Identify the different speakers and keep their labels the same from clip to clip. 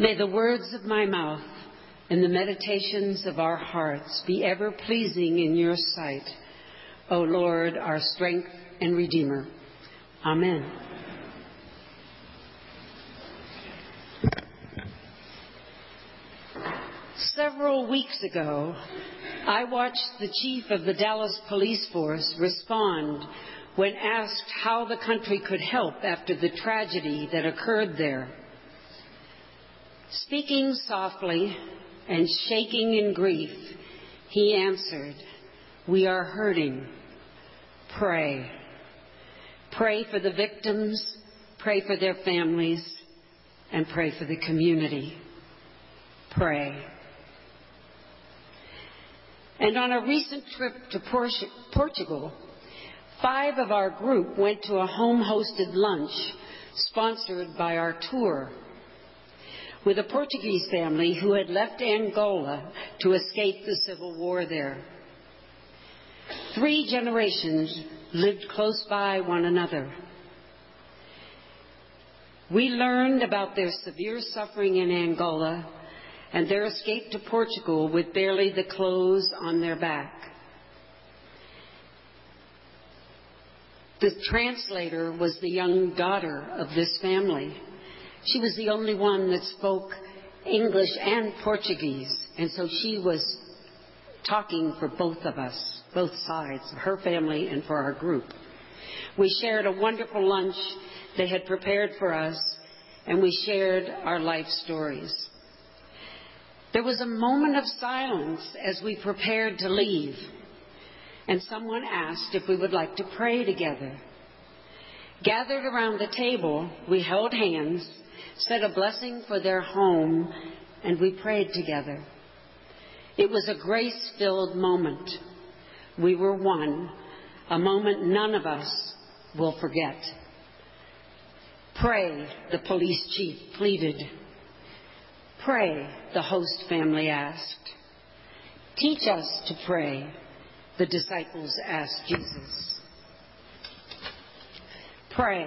Speaker 1: May the words of my mouth and the meditations of our hearts be ever pleasing in your sight, O Lord, our strength and Redeemer. Amen. Several weeks ago, I watched the chief of the Dallas police force respond when asked how the country could help after the tragedy that occurred there. Speaking softly and shaking in grief, he answered, We are hurting. Pray. Pray for the victims, pray for their families, and pray for the community. Pray. And on a recent trip to Portugal, five of our group went to a home hosted lunch sponsored by our tour with a Portuguese family who had left Angola to escape the civil war there. Three generations lived close by one another. We learned about their severe suffering in Angola and their escape to Portugal with barely the clothes on their back. The translator was the young daughter of this family. She was the only one that spoke English and Portuguese, and so she was talking for both of us, both sides, her family and for our group. We shared a wonderful lunch they had prepared for us, and we shared our life stories. There was a moment of silence as we prepared to leave, and someone asked if we would like to pray together. Gathered around the table, we held hands, said a blessing for their home, and we prayed together. It was a grace filled moment. We were one, a moment none of us will forget. Pray, the police chief pleaded. Pray, the host family asked. Teach us to pray, the disciples asked Jesus. Pray.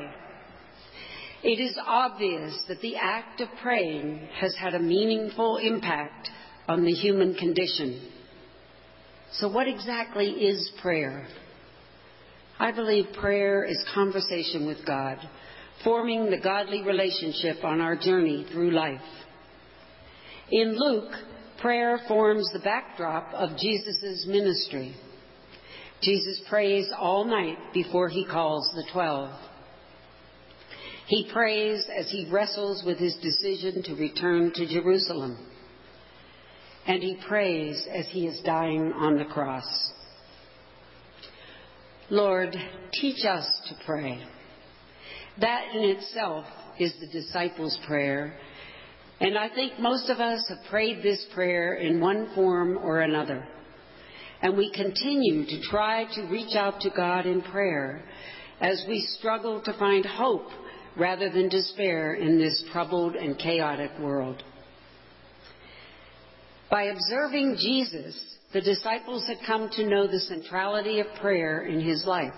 Speaker 1: It is obvious that the act of praying has had a meaningful impact on the human condition. So, what exactly is prayer? I believe prayer is conversation with God, forming the godly relationship on our journey through life. In Luke, prayer forms the backdrop of Jesus' ministry. Jesus prays all night before he calls the twelve. He prays as he wrestles with his decision to return to Jerusalem. And he prays as he is dying on the cross. Lord, teach us to pray. That in itself is the disciples' prayer and I think most of us have prayed this prayer in one form or another. And we continue to try to reach out to God in prayer as we struggle to find hope rather than despair in this troubled and chaotic world. By observing Jesus, the disciples had come to know the centrality of prayer in his life.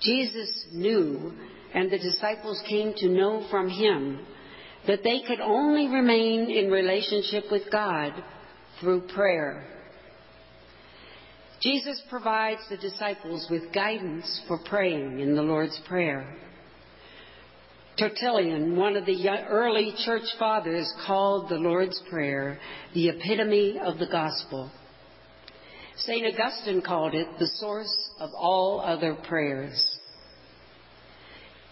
Speaker 1: Jesus knew, and the disciples came to know from him that they could only remain in relationship with God through prayer. Jesus provides the disciples with guidance for praying in the Lord's Prayer. Tertullian, one of the early church fathers, called the Lord's Prayer the epitome of the gospel. St. Augustine called it the source of all other prayers.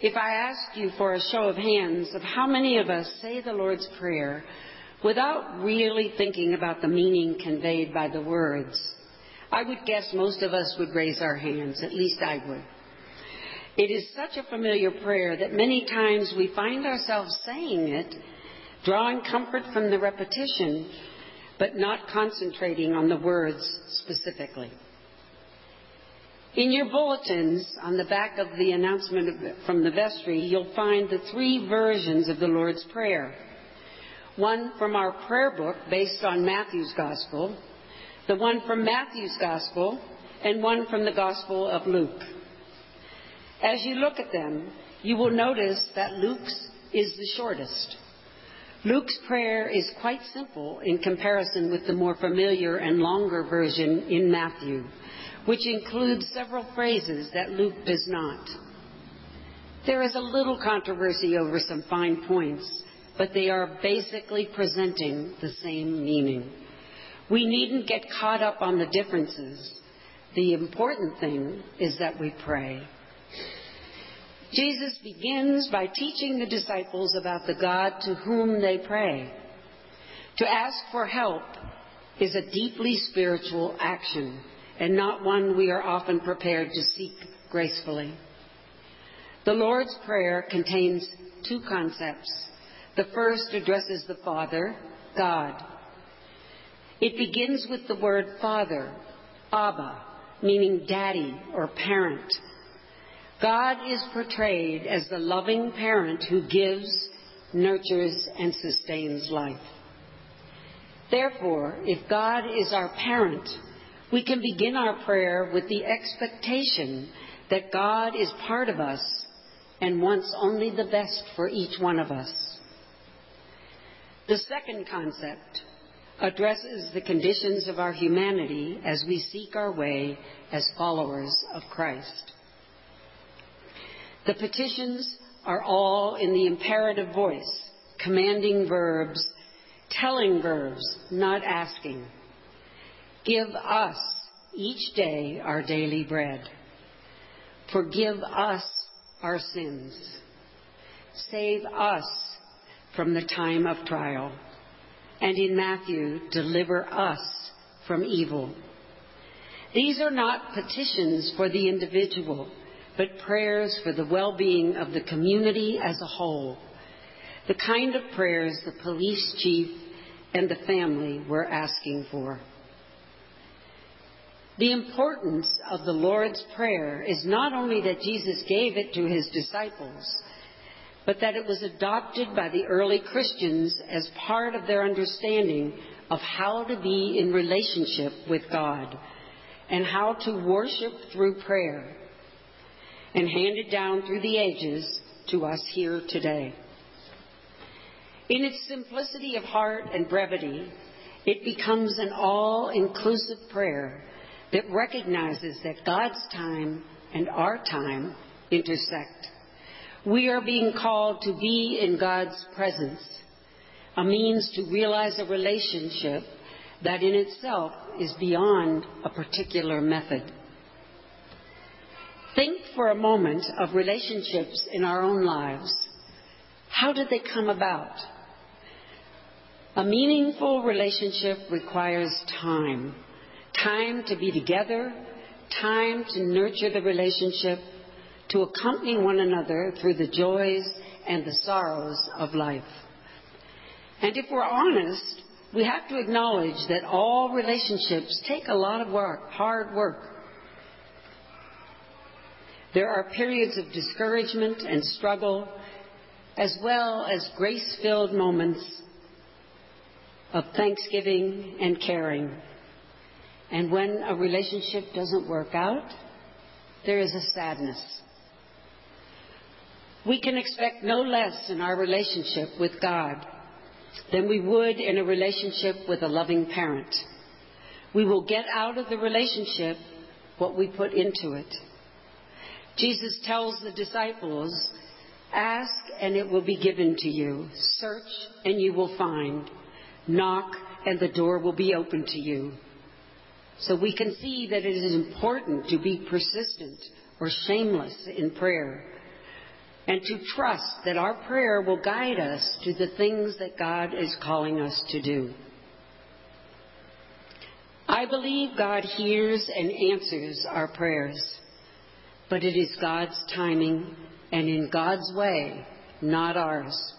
Speaker 1: If I asked you for a show of hands of how many of us say the Lord's Prayer without really thinking about the meaning conveyed by the words, I would guess most of us would raise our hands, at least I would. It is such a familiar prayer that many times we find ourselves saying it, drawing comfort from the repetition, but not concentrating on the words specifically. In your bulletins, on the back of the announcement from the vestry, you'll find the three versions of the Lord's Prayer. One from our prayer book based on Matthew's Gospel, the one from Matthew's Gospel, and one from the Gospel of Luke. As you look at them, you will notice that Luke's is the shortest. Luke's prayer is quite simple in comparison with the more familiar and longer version in Matthew, which includes several phrases that Luke does not. There is a little controversy over some fine points, but they are basically presenting the same meaning. We needn't get caught up on the differences. The important thing is that we pray. Jesus begins by teaching the disciples about the God to whom they pray. To ask for help is a deeply spiritual action and not one we are often prepared to seek gracefully. The Lord's Prayer contains two concepts. The first addresses the Father, God. It begins with the word Father, Abba, meaning daddy or parent. God is portrayed as the loving parent who gives, nurtures, and sustains life. Therefore, if God is our parent, we can begin our prayer with the expectation that God is part of us and wants only the best for each one of us. The second concept addresses the conditions of our humanity as we seek our way as followers of Christ. The petitions are all in the imperative voice, commanding verbs, telling verbs, not asking. Give us each day our daily bread. Forgive us our sins. Save us from the time of trial. And in Matthew, deliver us from evil. These are not petitions for the individual but prayers for the well being of the community as a whole. The kind of prayers the police chief and the family were asking for. The importance of the Lord's Prayer is not only that Jesus gave it to his disciples, but that it was adopted by the early Christians as part of their understanding of how to be in relationship with God and how to worship through prayer and handed down through the ages to us here today. In its simplicity of heart and brevity, it becomes an all inclusive prayer that recognizes that God's time and our time intersect. We are being called to be in God's presence, a means to realize a relationship that in itself is beyond a particular method. Think for a moment of relationships in our own lives. How did they come about? A meaningful relationship requires time. Time to be together, time to nurture the relationship, to accompany one another through the joys and the sorrows of life. And if we're honest, we have to acknowledge that all relationships take a lot of work, hard work. There are periods of discouragement and struggle, as well as grace filled moments of thanksgiving and caring. And when a relationship doesn't work out, there is a sadness. We can expect no less in our relationship with God than we would in a relationship with a loving parent. We will get out of the relationship what we put into it. Jesus tells the disciples, Ask and it will be given to you. Search and you will find. Knock and the door will be open to you. So we can see that it is important to be persistent or shameless in prayer and to trust that our prayer will guide us to the things that God is calling us to do. I believe God hears and answers our prayers but it is God's timing and in God's way, not ours.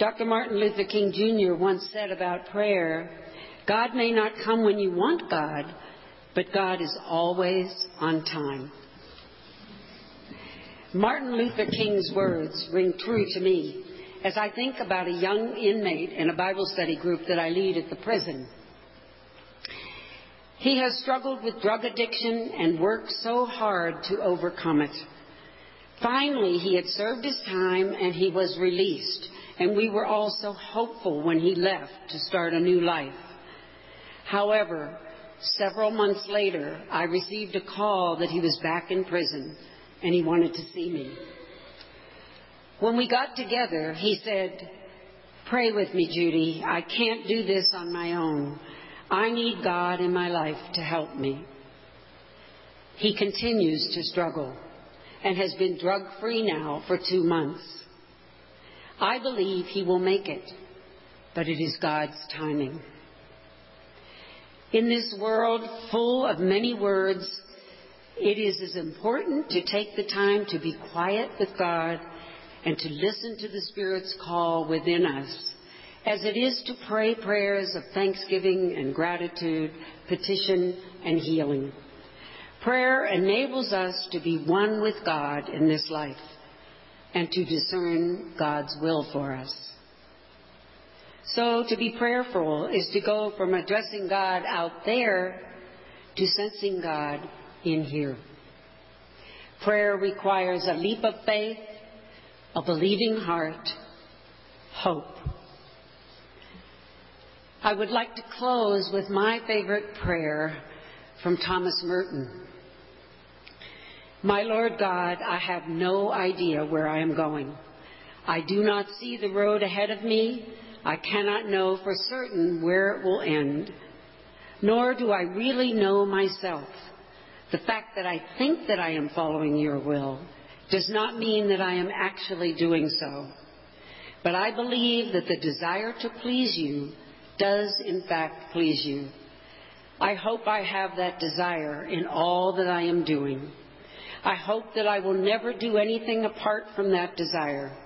Speaker 1: Dr. Martin Luther King Jr. once said about prayer, God may not come when you want God, but God is always on time. Martin Luther King's words ring true to me as I think about a young inmate in a Bible study group that I lead at the prison. He has struggled with drug addiction and worked so hard to overcome it. Finally, he had served his time and he was released. and we were all so hopeful when he left to start a new life. However, several months later, I received a call that he was back in prison and he wanted to see me. When we got together, he said, Pray with me, Judy. I can't do this on my own. I need God in my life to help me. He continues to struggle and has been drug free now for two months. I believe he will make it, but it is God's timing. In this world full of many words, it is as important to take the time to be quiet with God and to listen to the Spirit's call within us as it is to pray prayers of thanksgiving and gratitude, petition and healing. Prayer enables us to be one with God in this life and to discern God's will for us. So to be prayerful is to go from addressing God out there to sensing God in here. Prayer requires a leap of faith, a believing heart, hope. I would like to close with my favorite prayer from Thomas Merton. My Lord God, I have no idea where I am going. I do not see the road ahead of me. I cannot know for certain where it will end. Nor do I really know myself. The fact that I think that I am following your will does not mean that I am actually doing so. But I believe that the desire to please you does in fact please you. I hope I have that desire in all that I am doing. I hope that I will never do anything apart from that desire.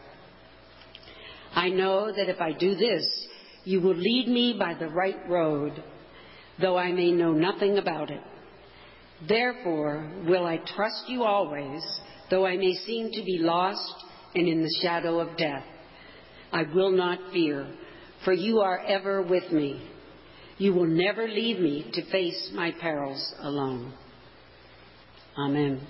Speaker 1: I know that if I do this, you will lead me by the right road, though I may know nothing about it. Therefore will I trust you always, though I may seem to be lost and in the shadow of death. I will not fear, for you are ever with me. You will never leave me to face my perils alone. Amen.